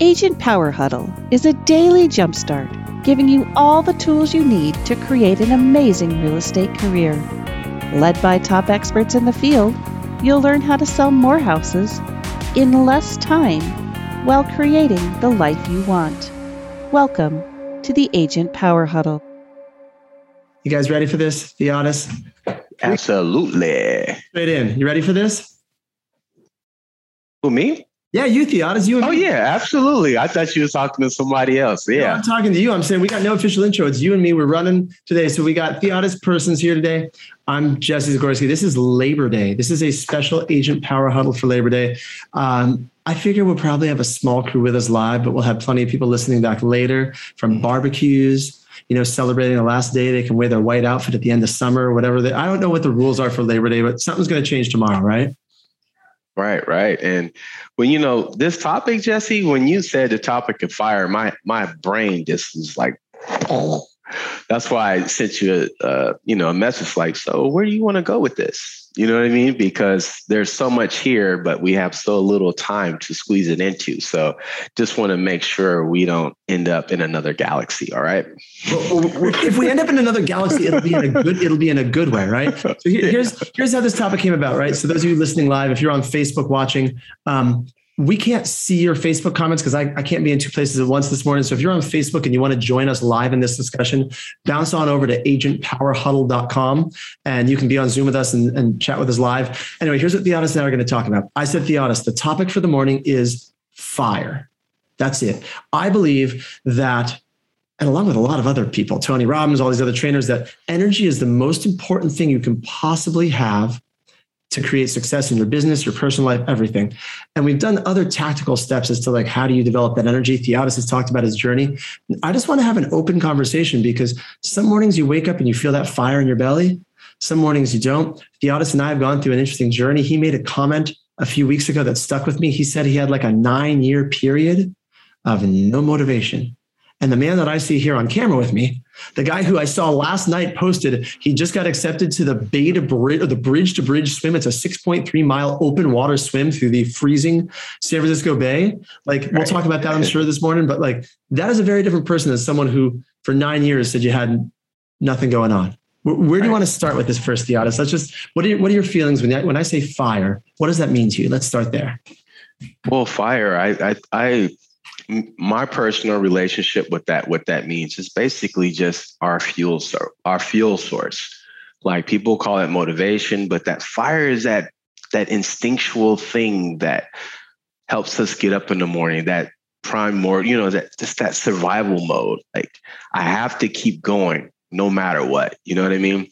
Agent Power Huddle is a daily jumpstart, giving you all the tools you need to create an amazing real estate career. Led by top experts in the field, you'll learn how to sell more houses in less time while creating the life you want. Welcome to the Agent Power Huddle. You guys ready for this, Theodis? Absolutely. Straight in. You ready for this? Who, me? Yeah, you, Theodis. You. oh, me. Oh, yeah, absolutely. I thought you were talking to somebody else. Yeah. No, I'm talking to you. I'm saying we got no official intro. It's you and me. We're running today. So we got Theodis Persons here today. I'm Jesse Zagorski. This is Labor Day. This is a special agent power huddle for Labor Day. Um, I figure we'll probably have a small crew with us live, but we'll have plenty of people listening back later from barbecues, you know, celebrating the last day. They can wear their white outfit at the end of summer, or whatever. They, I don't know what the rules are for Labor Day, but something's going to change tomorrow, right? Right, right. And when you know this topic, Jesse, when you said the topic of fire, my my brain just was like, oh. That's why I sent you a uh, you know a message like, so where do you want to go with this? You know what I mean? Because there's so much here, but we have so little time to squeeze it into. So just want to make sure we don't end up in another galaxy. All right. If we end up in another galaxy, it'll be in a good, it'll be in a good way, right? So here's here's how this topic came about, right? So those of you listening live, if you're on Facebook watching, um, we can't see your Facebook comments because I, I can't be in two places at once this morning. So if you're on Facebook and you want to join us live in this discussion, bounce on over to agentpowerhuddle.com and you can be on Zoom with us and, and chat with us live. Anyway, here's what Theodis and I are going to talk about. I said, Theodis, the topic for the morning is fire. That's it. I believe that and along with a lot of other people, Tony Robbins, all these other trainers, that energy is the most important thing you can possibly have to create success in your business, your personal life, everything. And we've done other tactical steps as to like how do you develop that energy. Theodis has talked about his journey. I just want to have an open conversation because some mornings you wake up and you feel that fire in your belly. Some mornings you don't. Theodis and I have gone through an interesting journey. He made a comment a few weeks ago that stuck with me. He said he had like a nine year period of no motivation. And the man that I see here on camera with me the guy who I saw last night posted he just got accepted to the Bay to Bridge or the Bridge to Bridge swim. It's a 6.3 mile open water swim through the freezing San Francisco Bay. Like we'll talk about that, I'm sure, this morning. But like that is a very different person than someone who for nine years said you had nothing going on. Where, where do you want to start with this first, Theodis? Let's just what are your, what are your feelings when I, when I say fire? What does that mean to you? Let's start there. Well, fire. I I, I my personal relationship with that what that means is basically just our fuel our fuel source. Like people call it motivation but that fire is that that instinctual thing that helps us get up in the morning that prime more you know that just that survival mode. Like i have to keep going no matter what. You know what i mean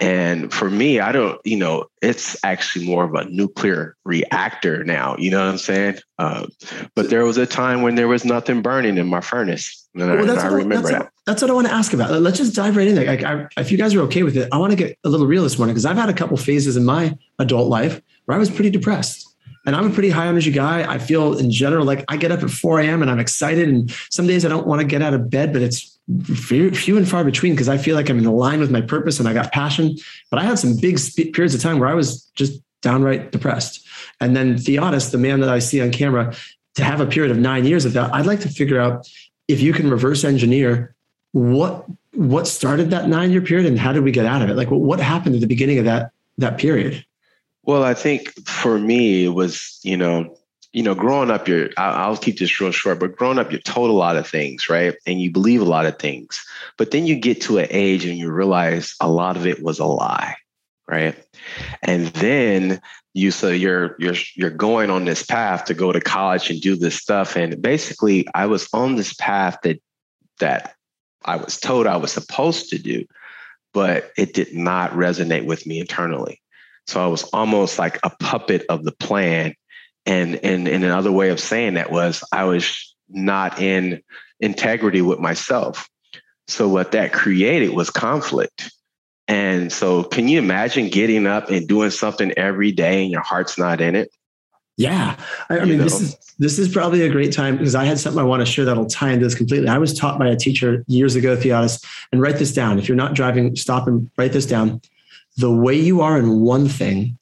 and for me, I don't, you know, it's actually more of a nuclear reactor now. You know what I'm saying? Uh, but there was a time when there was nothing burning in my furnace. And well, I, that's I remember that's that. What, that's what I want to ask about. Let's just dive right in there. Like, I, if you guys are okay with it, I want to get a little real this morning because I've had a couple phases in my adult life where I was pretty depressed. And I'm a pretty high energy guy. I feel in general like I get up at 4 a.m. and I'm excited. And some days I don't want to get out of bed, but it's few and far between because I feel like I'm in line with my purpose and I got passion. But I had some big periods of time where I was just downright depressed. And then Theodis, the man that I see on camera, to have a period of nine years of that, I'd like to figure out if you can reverse engineer what what started that nine year period and how did we get out of it? Like what happened at the beginning of that that period? Well, I think for me it was, you know, you know, growing up, you're, I'll, keep this real short, but growing up, you're told a lot of things, right? And you believe a lot of things. But then you get to an age and you realize a lot of it was a lie, right? And then you so you're you're you're going on this path to go to college and do this stuff. And basically, I was on this path that that I was told I was supposed to do, but it did not resonate with me internally. So I was almost like a puppet of the plan and and, and another way of saying that was I was not in integrity with myself. So what that created was conflict. And so can you imagine getting up and doing something every day and your heart's not in it? Yeah. I, I mean, know? this is this is probably a great time because I had something I want to share that'll tie into this completely. I was taught by a teacher years ago, Theodis, and write this down. If you're not driving, stop and write this down. The way you are in one thing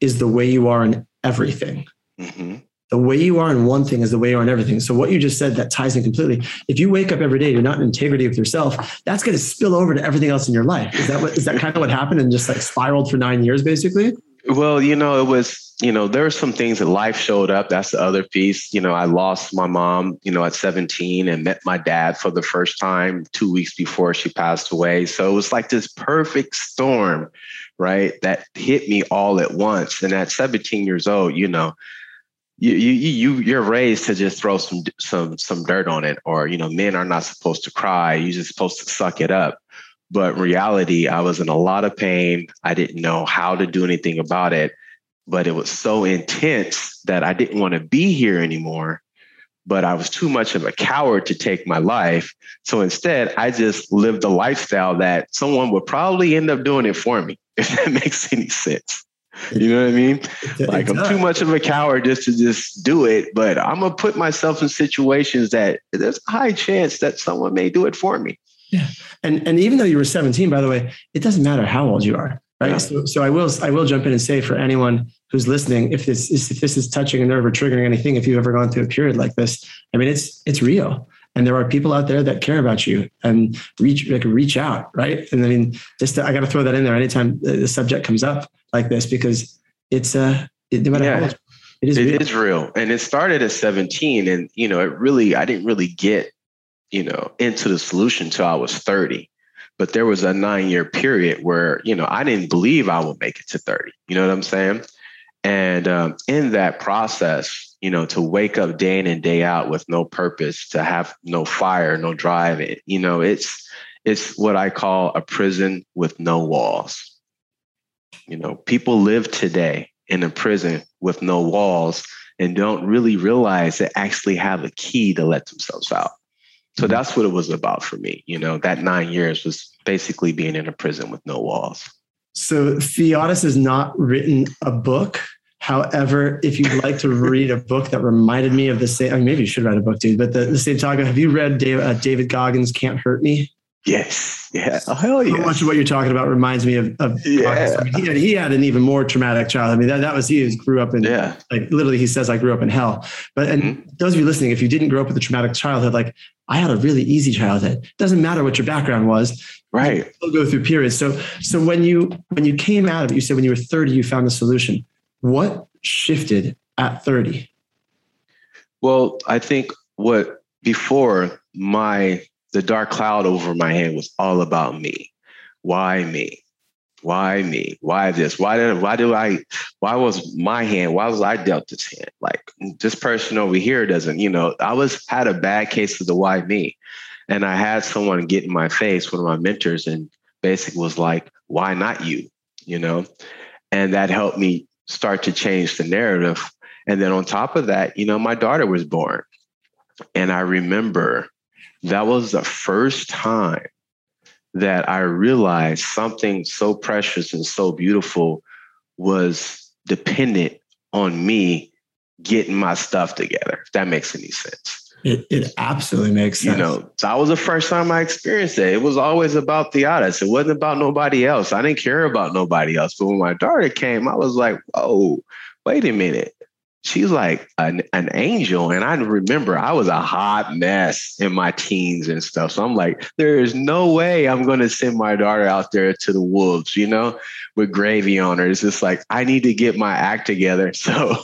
is the way you are in everything. Mm-hmm. the way you are in one thing is the way you are in everything. So what you just said that ties in completely. If you wake up every day, you're not in integrity with yourself, that's going to spill over to everything else in your life. Is that what is that kind of what happened and just like spiraled for nine years basically? Well, you know, it was, you know, there were some things that life showed up. That's the other piece. You know, I lost my mom, you know, at 17 and met my dad for the first time two weeks before she passed away. So it was like this perfect storm, right? That hit me all at once. And at 17 years old, you know, you you you you're raised to just throw some some some dirt on it, or you know, men are not supposed to cry. You're just supposed to suck it up. But reality, I was in a lot of pain. I didn't know how to do anything about it. But it was so intense that I didn't want to be here anymore. But I was too much of a coward to take my life. So instead, I just lived a lifestyle that someone would probably end up doing it for me, if that makes any sense. You know what I mean? like I'm too much of a coward just to just do it, but I'm gonna put myself in situations that there's a high chance that someone may do it for me. Yeah. And and even though you were 17, by the way, it doesn't matter how old you are. Right. Yeah. So, so I will I will jump in and say for anyone who's listening, if this is if this is touching a nerve or triggering anything, if you've ever gone through a period like this, I mean it's it's real. And there are people out there that care about you and reach like reach out, right? And I mean, just to, I got to throw that in there anytime the subject comes up like this because it's uh it, no matter yeah. how much it is, it real. is real. And it started at 17. And you know, it really I didn't really get you know, into the solution till I was 30. But there was a nine year period where, you know, I didn't believe I would make it to 30. You know what I'm saying? And um, in that process, you know, to wake up day in and day out with no purpose, to have no fire, no drive, you know, it's it's what I call a prison with no walls. You know, people live today in a prison with no walls and don't really realize they actually have a key to let themselves out. So that's what it was about for me. You know, that nine years was basically being in a prison with no walls. So Theodis has not written a book. However, if you'd like to read a book that reminded me of the same, I mean, maybe you should write a book, dude. But the, the same talk. Have you read Dave, uh, David Goggins' "Can't Hurt Me"? Yes. Yeah. Oh, hell yeah. So much of what you're talking about reminds me of, of yeah. I mean, he, had, he had an even more traumatic childhood. I mean, that, that was, he grew up in, yeah. like literally he says, I grew up in hell. But, and mm-hmm. those of you listening, if you didn't grow up with a traumatic childhood, like I had a really easy childhood. Doesn't matter what your background was. Right. You'll go through periods. So, so when you, when you came out of it, you said when you were 30, you found the solution. What shifted at 30? Well, I think what before my the dark cloud over my head was all about me. Why me? Why me? Why this? Why did why do I why was my hand? Why was I dealt this hand? Like this person over here doesn't, you know, I was had a bad case of the why me. And I had someone get in my face, one of my mentors, and basically was like, why not you? You know? And that helped me start to change the narrative. And then on top of that, you know, my daughter was born. And I remember that was the first time that I realized something so precious and so beautiful was dependent on me getting my stuff together, if that makes any sense. It, it absolutely makes sense. You know, that was the first time I experienced it. It was always about Theodis. It wasn't about nobody else. I didn't care about nobody else. But when my daughter came, I was like, whoa, wait a minute she's like an, an angel. And I remember I was a hot mess in my teens and stuff. So I'm like, there is no way I'm going to send my daughter out there to the wolves, you know, with gravy on her. It's just like, I need to get my act together so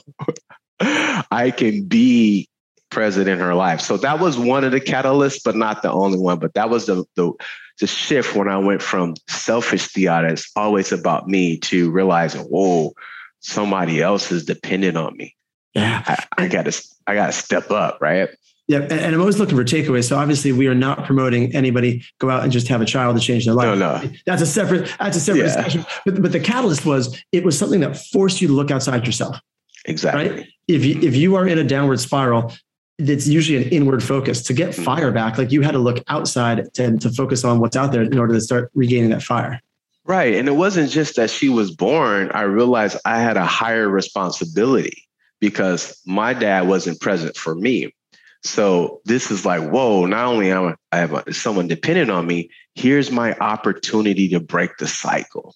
I can be present in her life. So that was one of the catalysts, but not the only one. But that was the, the, the shift when I went from selfish Theodis, always about me, to realizing, whoa, somebody else is dependent on me. Yeah, I, I gotta I gotta step up, right? Yeah, and I'm always looking for takeaways. So obviously, we are not promoting anybody go out and just have a child to change their life. No, no, that's a separate that's a separate yeah. discussion. But but the catalyst was it was something that forced you to look outside yourself. Exactly. Right. If you if you are in a downward spiral, it's usually an inward focus. To get mm-hmm. fire back, like you had to look outside to, to focus on what's out there in order to start regaining that fire. Right. And it wasn't just that she was born. I realized I had a higher responsibility because my dad wasn't present for me. So this is like, whoa, not only am I, I have a, someone dependent on me, here's my opportunity to break the cycle.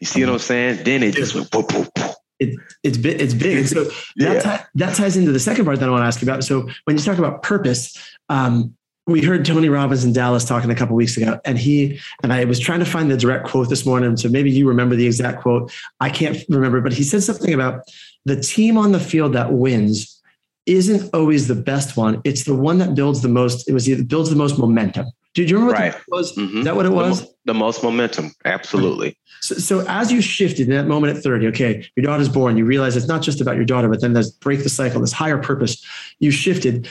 You see what I'm saying? Then it just went boom, boom, boom. It, it's big. It's big. And so Yeah. that, ti- that ties into the second part that I want to ask you about. So when you talk about purpose, um, we heard Tony Robbins in Dallas talking a couple weeks ago, and he and I was trying to find the direct quote this morning. So maybe you remember the exact quote. I can't remember, but he said something about the team on the field that wins isn't always the best one. It's the one that builds the most. It was builds the most momentum. Did you remember what Right. that was? Mhm. Is that what it The mo- was? The, most momentum. Absolutely. So, so as you shifted in that moment at 30, okay, your daughter's born, you realize it's not just about your daughter, but then there's break the cycle, this higher purpose. You shifted.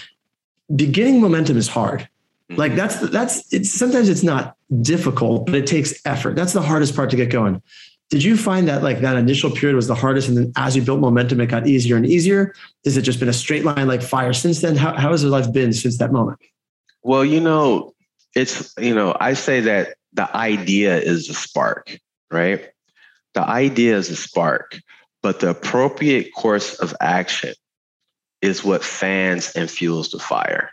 Beginning momentum is hard. Like that's that's it's sometimes it's not difficult, but it takes effort. That's the hardest part to get going. Did you find that like that initial period was the hardest, and then as you built momentum, it got easier and easier? Has it just been a straight line like fire since then? How, how has your life been since that moment? Well, you know, it's, you know, I say that the idea is the spark, right? The idea is the spark, but the appropriate course of action is what fans and fuels the fire.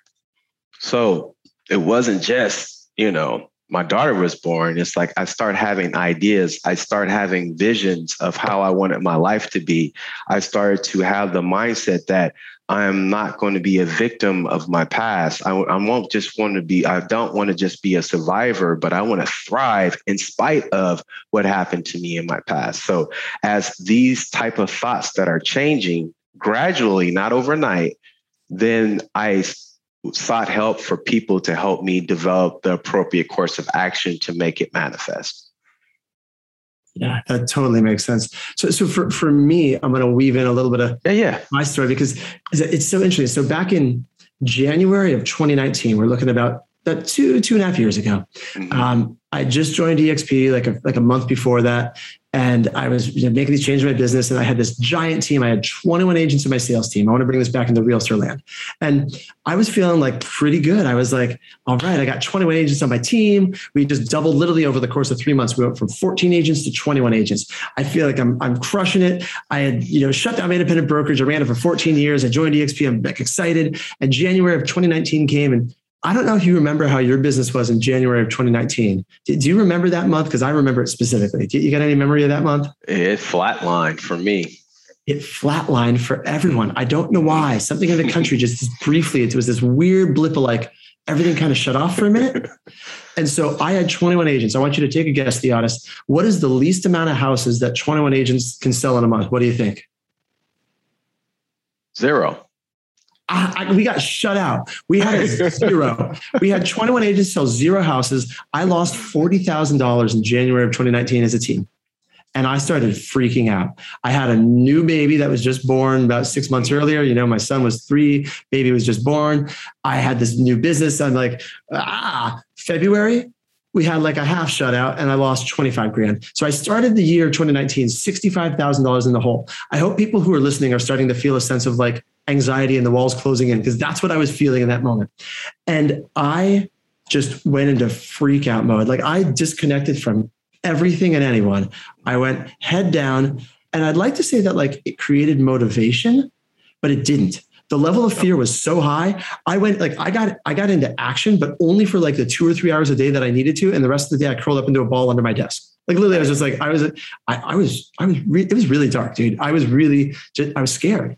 So it wasn't just, you know, my daughter was born. It's like I start having ideas. I start having visions of how I wanted my life to be. I started to have the mindset that I'm not going to be a victim of my past. I, I won't just want to be, I don't want to just be a survivor, but I want to thrive in spite of what happened to me in my past. So as these type of thoughts that are changing gradually, not overnight, then I sought help for people to help me develop the appropriate course of action to make it manifest. Yeah, that totally makes sense. So, so for, for me, I'm going to weave in a little bit of Yeah, yeah. my story because it's so interesting. So back in January of 2019, we're looking about that two two and a half years ago. Mhm. Um, I just joined EXP like a, like a month before that, and I was you know, making these changes in my business. And I had this giant team. I had 21 agents in my sales team. I want to bring this back into realtor land, and I was feeling like pretty good. I was like, all right, I got 21 agents on my team. We just doubled literally over the course of three months. We went from 14 agents to 21 agents. I feel like I'm I'm crushing it. I had you know shut down my independent brokerage. I ran it for 14 years. I joined EXP. I'm excited. And January of 2019 came and I don't know if you remember how your business was in January of 2019. Do, do you remember that month? Because I remember it specifically. Do you got any memory of that month? It flatlined for me. It flatlined for everyone. I don't know why. Something in the country just briefly, it was this weird blip of like everything kind of shut off for a minute. And so I had 21 agents. I want you to take a guess, Theodis. What is the least amount of houses that 21 agents can sell in a month? What do you think? Zero. I, I, we got shut out. We had zero. We had 21 agents sell zero houses. I lost $40,000 in January of 2019 as a team. And I started freaking out. I had a new baby that was just born about six months earlier. You know, my son was three, baby was just born. I had this new business. I'm like, ah, February, we had like a half shutout and I lost 25 grand. So I started the year 2019, $65,000 in the hole. I hope people who are listening are starting to feel a sense of like anxiety and the walls closing in because that's what I was feeling in that moment. And I just went into freak out mode. Like I disconnected from everything and anyone. I went head down. And I'd like to say that like it created motivation, but it didn't. The level of fear was so high. I went like I got I got into action, but only for like the two or three hours a day that I needed to. And the rest of the day I curled up into a ball under my desk. Like literally, I was just like, I was, I, I was, I was, re- it was really dark, dude. I was really, just, I was scared.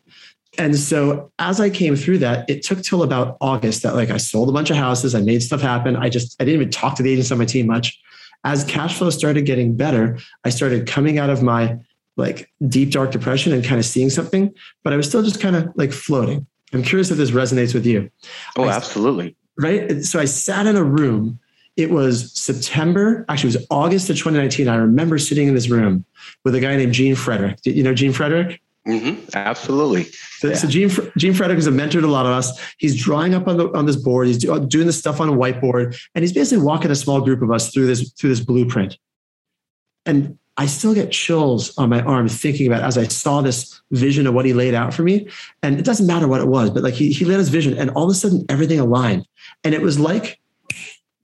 And so as I came through that, it took till about August that like I sold a bunch of houses, I made stuff happen. I just I didn't even talk to the agents on my team much. As cash flow started getting better, I started coming out of my like deep dark depression and kind of seeing something, but I was still just kind of like floating. I'm curious if this resonates with you. Oh, I- absolutely. Right. So I sat in a room. It was September, actually, it was August of 2019. I remember sitting in this room with a guy named Gene Frederick. You know Gene Frederick? Hmm Absolutely. So, Yeah. so Gene, Gene Frederick is a mentor to a lot of us. He's drawing up on the on this board. He's do, doing this stuff on a whiteboard, and he's basically walking a small group of us through this through this blueprint. And I still get chills on my arm thinking about as I saw this vision of what he laid out for me. And it doesn't matter what it was, but like he he laid his vision, and all of a sudden everything aligned, and it was like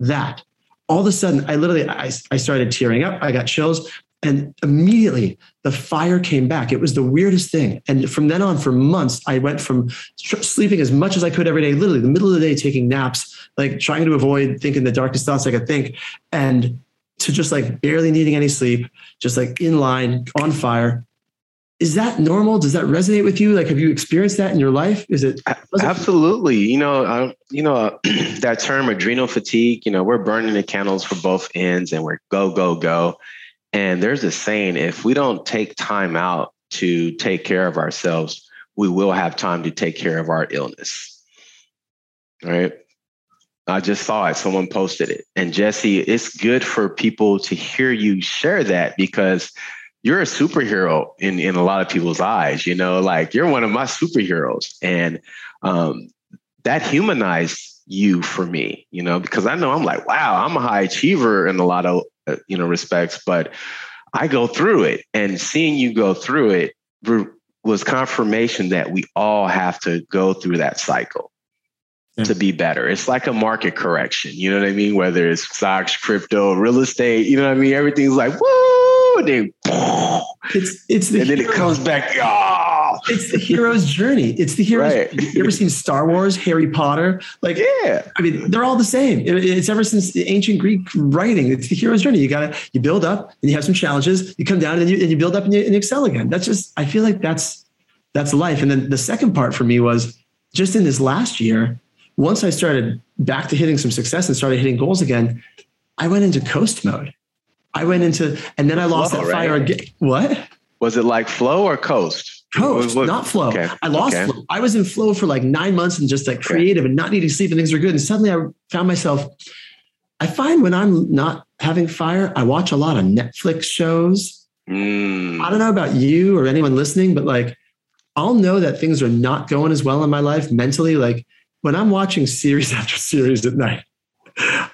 that. All of a sudden, I literally I, I started tearing up. I got chills. And immediately the fire came back. It was the weirdest thing. And from then on, for months, I went from sleeping as much as I could every day, literally the middle of the day, taking naps, like trying to avoid thinking the darkest thoughts I could think, and to just like barely needing any sleep, just like in line, on fire. is that normal? Does that resonate with you? Like, have you experienced that in your life? Is it absolutely? You know, uh, you know that term adrenal fatigue. You know, we're burning the candles for both ends, and we're go go go. And there's a saying: if we don't take time out to take care of ourselves, we will have time to take care of our illness. Right? I just saw it. Someone posted it, and Jesse, it's good for people to hear you share that because you're a superhero in in a lot of people's eyes. You know, like you're one of my superheroes, and um, that humanized you for me. You know, because I know I'm like, wow, I'm a high achiever in a lot of Uh, you know respects, but I go through it, and seeing you go through it was confirmation that we all have to go through that cycle to be better. It's like a market correction. You know what I mean? Whether it's stocks, crypto, real estate, you know what I mean? Everything's like, woo, and then, it's, it's the and then it comes back. It's the hero's journey. It's the hero's. Right. You ever seen Star Wars, Harry Potter? Like, yeah. I mean, they're all the same. It's ever since the ancient Greek writing. It's the hero's journey. You gotta, you build up and you have some challenges. You come down and you, and you build up and you, and you excel again. That's just, I feel like that's, that's life. And then the second part for me was just in this last year, once I started back to hitting some success and started hitting goals again, I went into coast mode. I went into, and then I lost flow, that fire right? again. What? Was it like flow or coast? Coast, what, not flow. Okay. I lost okay. flow. I was in flow for like nine months and just like creative okay. and not needing sleep and things were good. And suddenly I found myself, I find when I'm not having fire, I watch a lot of Netflix shows. Mm. I don't know about you or anyone listening, but like I'll know that things are not going as well in my life mentally. Like when I'm watching series after series at night,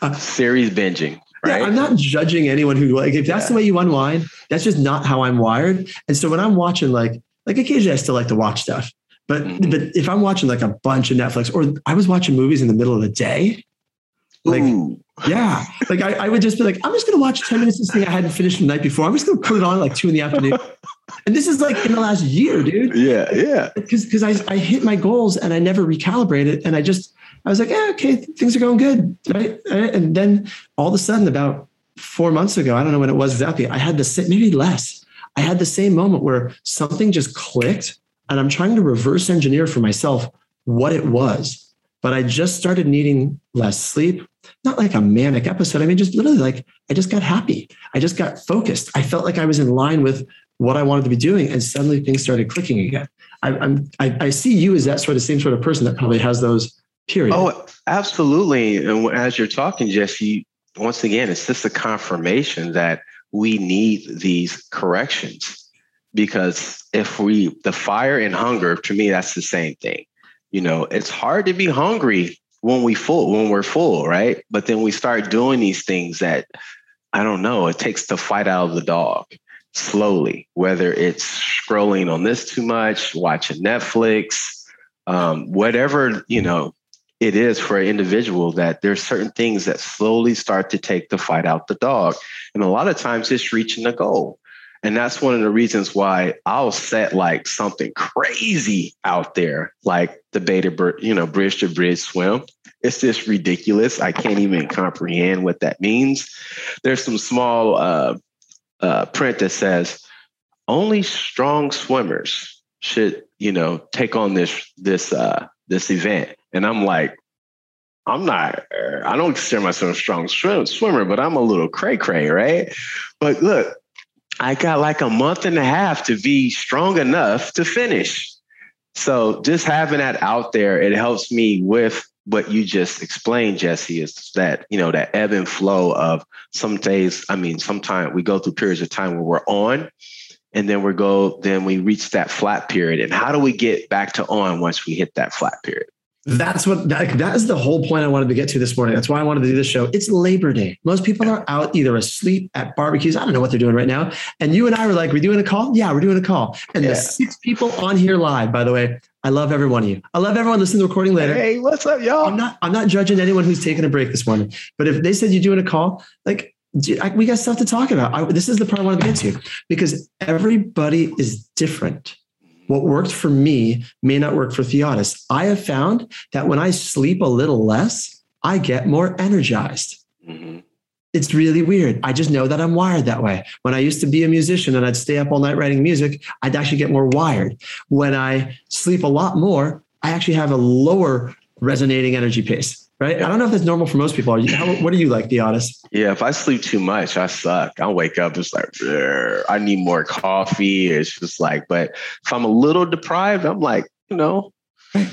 uh, series binging. Right? Yeah, I'm not judging anyone who like if that's yeah. the way you unwind, that's just not how I'm wired. And so when I'm watching like like occasionally I still like to watch stuff, but mm-hmm. but if I'm watching like a bunch of Netflix or I was watching movies in the middle of the day, like Ooh. yeah, like I, I would just be like I'm just gonna watch ten minutes of this thing I hadn't finished the night before. I'm just gonna put it on like two in the afternoon. and this is like in the last year, dude. Yeah, yeah. Because because I I hit my goals and I never recalibrated, and I just I was like, yeah, okay, things are going good, right? And then all of a sudden, about four months ago, I don't know when it was exactly, I had the same, maybe less. I had the same moment where something just clicked, and I'm trying to reverse engineer for myself what it was. But I just started needing less sleep, not like a manic episode. I mean, just literally like I just got happy. I just got focused. I felt like I was in line with what I wanted to be doing, and suddenly things started clicking again. I, I'm I, I see you as that sort of same sort of person that probably has those period. Oh, absolutely. And as you're talking, Jesse, once again, it's just a confirmation that we need these corrections because if we, the fire and hunger, to me, that's the same thing. You know, it's hard to be hungry when we full, when we're full, right? But then we start doing these things that I don't know, it takes the fight out of the dog slowly, whether it's scrolling on this too much, watching Netflix, um, whatever, you know, it is for an individual that there's certain things that slowly start to take the fight out the dog. And a lot of times it's reaching a goal. And that's one of the reasons why I'll set like something crazy out there, like the beta, you know, bridge to bridge swim. It's just ridiculous. I can't even comprehend what that means. There's some small uh, uh, print that says only strong swimmers should, you know, take on this this uh, this event. And I'm like, I'm not, I don't consider myself a strong swim, swimmer, but I'm a little cray cray, right? But look, I got like a month and a half to be strong enough to finish. So just having that out there, it helps me with what you just explained, Jesse, is that, you know, that ebb and flow of some days, I mean, sometimes we go through periods of time where we're on and then we go, then we reach that flat period. And how do we get back to on once we hit that flat period? That's what that, that is the whole point I wanted to get to this morning. That's why I wanted to do this show. It's Labor Day. Most people are out either asleep at barbecues. I don't know what they're doing right now. And you and I were like, we're doing a call? Yeah, we're doing a call. And yeah. the six people on here live, by the way, I love every one of you. I love everyone listening to the recording later. Hey, what's up, y'all? I'm not I'm not judging anyone who's taking a break this morning. But if they said you're doing a call, like we got stuff to talk about. I, this is the part I wanted to get to because everybody is different. What worked for me may not work for Theodis. I have found that when I sleep a little less, I get more energized. Mm-hmm. It's really weird. I just know that I'm wired that way. When I used to be a musician and I'd stay up all night writing music, I'd actually get more wired. When I sleep a lot more, I actually have a lower resonating energy pace. Right. I don't know if that's normal for most people. Are you, how, what are you like, Theodis? Yeah, if I sleep too much, I suck. I wake up just like I need more coffee. It's just like, but if I'm a little deprived, I'm like, you know. And,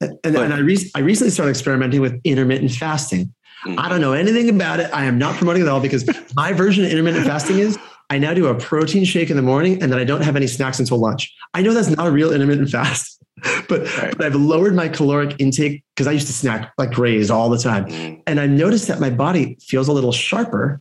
but, and I, re- I recently started experimenting with intermittent fasting. Mm-hmm. I don't know anything about it. I am not promoting it at all because my version of intermittent fasting is I now do a protein shake in the morning and then I don't have any snacks until lunch. I know that's not a real intermittent fast, but, right. but I've lowered my caloric intake because I used to snack like crazy all the time. Mm-hmm. And I noticed that my body feels a little sharper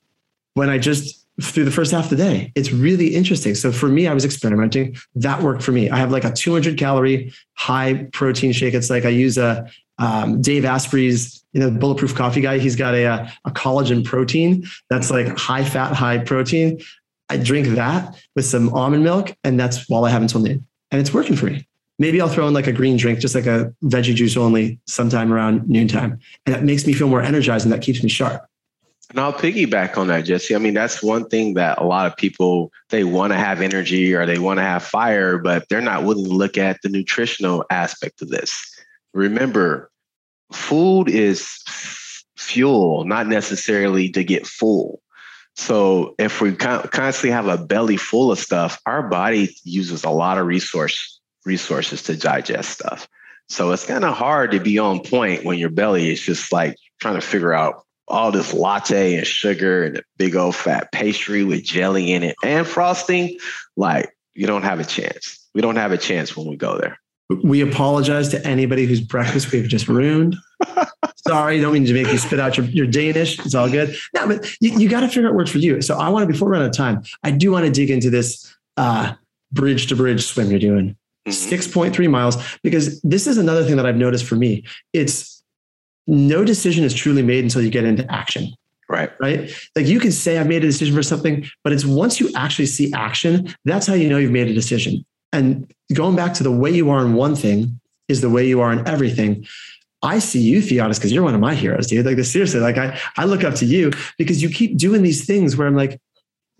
when I just through the first half of the day. It's really interesting. So for me, I was experimenting. That worked for me. I have like a 200 calorie high protein shake. It's like I use a um, Dave Asprey's, you know, bulletproof coffee guy. He's got a, a collagen protein that's like high fat, high protein. I drink that with some almond milk, and that's all I have until noon, and it's working for me. Maybe I'll throw in like a green drink, just like a veggie juice only, sometime around noontime, and that makes me feel more energized, and that keeps me sharp. And I'll piggyback on that, Jesse. I mean, that's one thing that a lot of people they want to have energy or they want to have fire, but they're not willing to look at the nutritional aspect of this remember, food is fuel, not necessarily to get full. So if we constantly have a belly full of stuff, our body uses a lot of resource resources to digest stuff. So it's kind of hard to be on point when your belly is just like trying to figure out all this latte and sugar and a big old fat pastry with jelly in it and frosting. Like you don't have a chance. We don't have a chance when we go there. We apologize to anybody whose breakfast we've just ruined. Sorry, don't mean to make you spit out your, your Danish. It's all good. No, but you, you got to figure out what works for you. So I want to, before we run out of time, I do want to dig into this uh, bridge to bridge swim you're doing. Mm-hmm. 6.3 miles, because this is another thing that I've noticed for me. It's no decision is truly made until you get into action. Right. Right. Like you can say, I've made a decision for something, but it's once you actually see action, that's how you know you've made a decision. And going back to the way you are in one thing is the way you are in everything. I see you, Theodis, because you're one of my heroes, dude. Like seriously, like I, I look up to you because you keep doing these things where I'm like,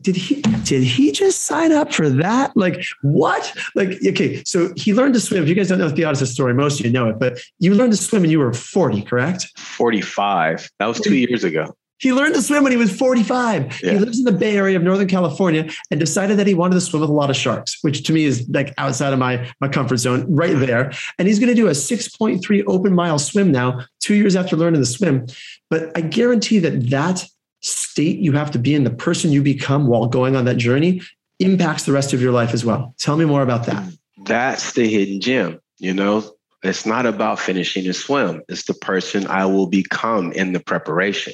did he did he just sign up for that? Like what? Like okay, so he learned to swim. If you guys don't know the Theodis' story, most of you know it, but you learned to swim when you were 40, correct? 45. That was two years ago. He learned to swim when he was 45. Yeah. He lives in the Bay Area of Northern California and decided that he wanted to swim with a lot of sharks, which to me is like outside of my, my comfort zone right there. And he's going to do a 6.3 open mile swim now, two years after learning to swim. But I guarantee that that state you have to be in, the person you become while going on that journey, impacts the rest of your life as well. Tell me more about that. That's the hidden gem. You know, it's not about finishing a swim, it's the person I will become in the preparation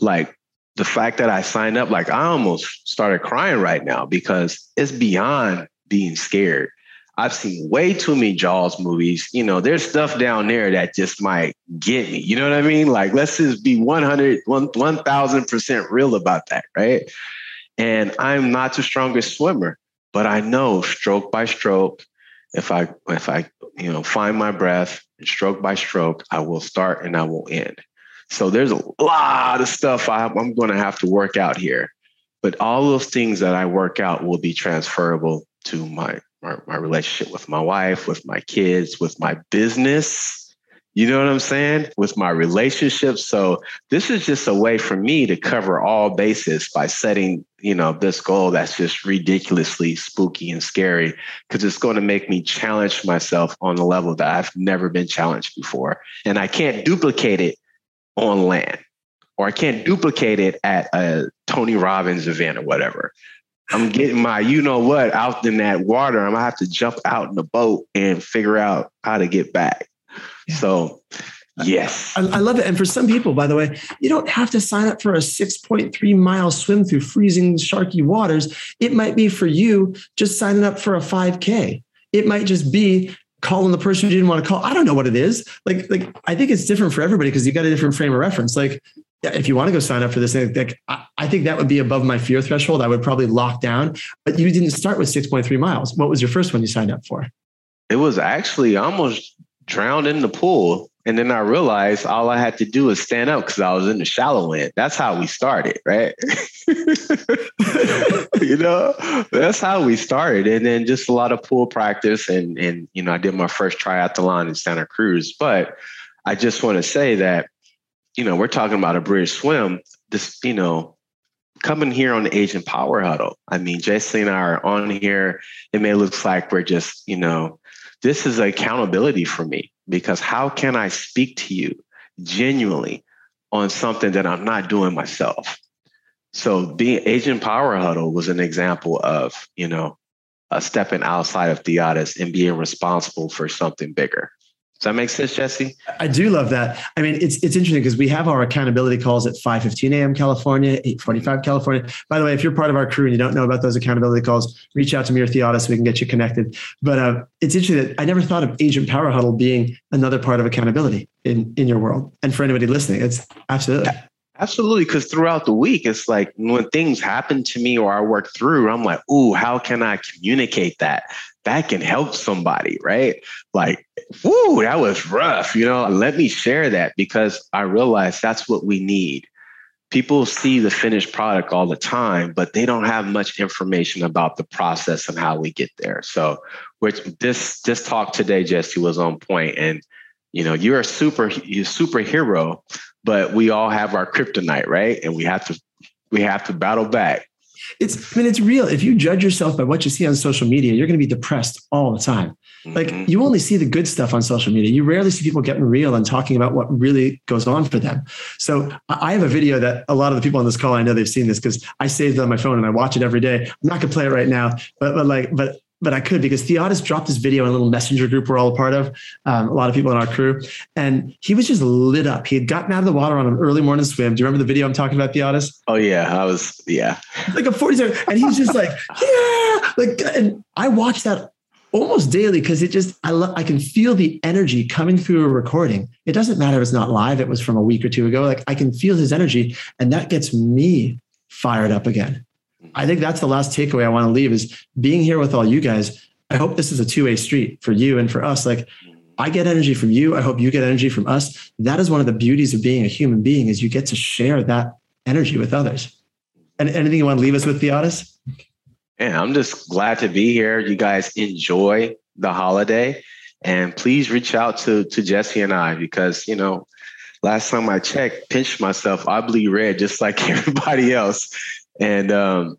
like the fact that I signed up, like I almost started crying right now because it's beyond being scared. I've seen way too many Jaws movies. You know, there's stuff down there that just might get me. You know what I mean? Like, let's just be 100, 1000% real about that, right? And I'm not the strongest swimmer, but I know stroke by stroke, if I if I you know find my breath and stroke by stroke, I will start and I will end. So there's a lot of stuff I, I'm going to have to work out here. But all those things that I work out will be transferable to my, my, my relationship with my wife, with my kids, with my business. You know what I'm saying? With my relationships. So this is just a way for me to cover all bases by setting, you know, this goal that's just ridiculously spooky and scary because it's going to make me challenge myself on a level that I've never been challenged before. And I can't duplicate it on land, or I can't duplicate it at a Tony Robbins event or whatever. I'm getting my, you know what, out in that water. I'm gonna have to jump out in the boat and figure out how to get back. Yeah. So, yes, I, I, love it. And for some people, by the way, you don't have to sign up for a 6.3 mile swim through freezing sharky waters. It might be for you just signing up for a 5K. It might just be calling the person you didn't want to call. I don't know what it is. Like, like I think it's different for everybody because you've got a different frame of reference. Like, if you want to go sign up for this, like, I think that would be above my fear threshold. I would probably lock down. But you didn't start with 6.3 miles. What was your first one you signed up for? It was actually almost drowned in the pool. And then I realized all I had to do was stand up because I was in the shallow end. That's how we started, right? you know, that's how we started. And then just a lot of pool practice. And, and, you know, I did my first triathlon in Santa Cruz. But I just want to say that, you know, we're talking about a British swim. This, you know, coming here on the Agent Power Huddle. I mean, Jesse and I are on here. It may look like we're just, you know, this is accountability for me because how can I speak to you genuinely on something that I'm not doing myself? So being Agent Power Huddle was an example of, you know, stepping outside of Theodis and being responsible for something bigger. Does that make sense, Jesse? I do love that. I mean, it's it's interesting because we have our accountability calls at 5:15 a.m. California, 8:45 California. By the way, if you're part of our crew and you don't know about those accountability calls, reach out to me or Theodis so we can get you connected. But uh, it's interesting that I never thought of Agent Power Huddle being another part of accountability in in your world. And for anybody listening, it's absolutely. Absolutely, because throughout the week, it's like when things happen to me or I work through, I'm like, "Ooh, how can I communicate that? That can help somebody, right?" Like, "Woo, that was rough," you know. Let me share that because I realize that's what we need. People see the finished product all the time, but they don't have much information about the process and how we get there. So, which this this talk today, Jesse, was on point, and you know, you're a super you're a superhero but we all have our kryptonite, right? And we have to we have to battle back. It's I mean, it's real. If you judge yourself by what you see on social media, you're going to be depressed all the time. Like mm-hmm. you only see the good stuff on social media. You rarely see people getting real and talking about what really goes on for them. So I have a video that a lot of the people on this call, I know they've seen this because I saved it on my phone and I watch it every day. I'm not gonna play it right now, but but like, but but I could because Theodis dropped this video in a little messenger group we're all a part of, um, a lot of people in our crew, and he was just lit up. He had gotten out of the water on an early morning swim. Do you remember the video I'm talking about, Theodis? Oh yeah, I was yeah, like a 47, and he's just like yeah, like, and I watched that almost daily because it just I lo- I can feel the energy coming through a recording. It doesn't matter if it's not live; it was from a week or two ago. Like I can feel his energy, and that gets me fired up again. I think that's the last takeaway I want to leave is being here with all you guys. I hope this is a two way street for you and for us. Like I get energy from you. I hope you get energy from us. That is one of the beauties of being a human being is you get to share that energy with others. And anything you want to leave us with, Theodis? Yeah, I'm just glad to be here. You guys enjoy the holiday. And please reach out to, to Jesse and I because, you know, last time I checked, pinched myself, I bleed red just like everybody else. And um,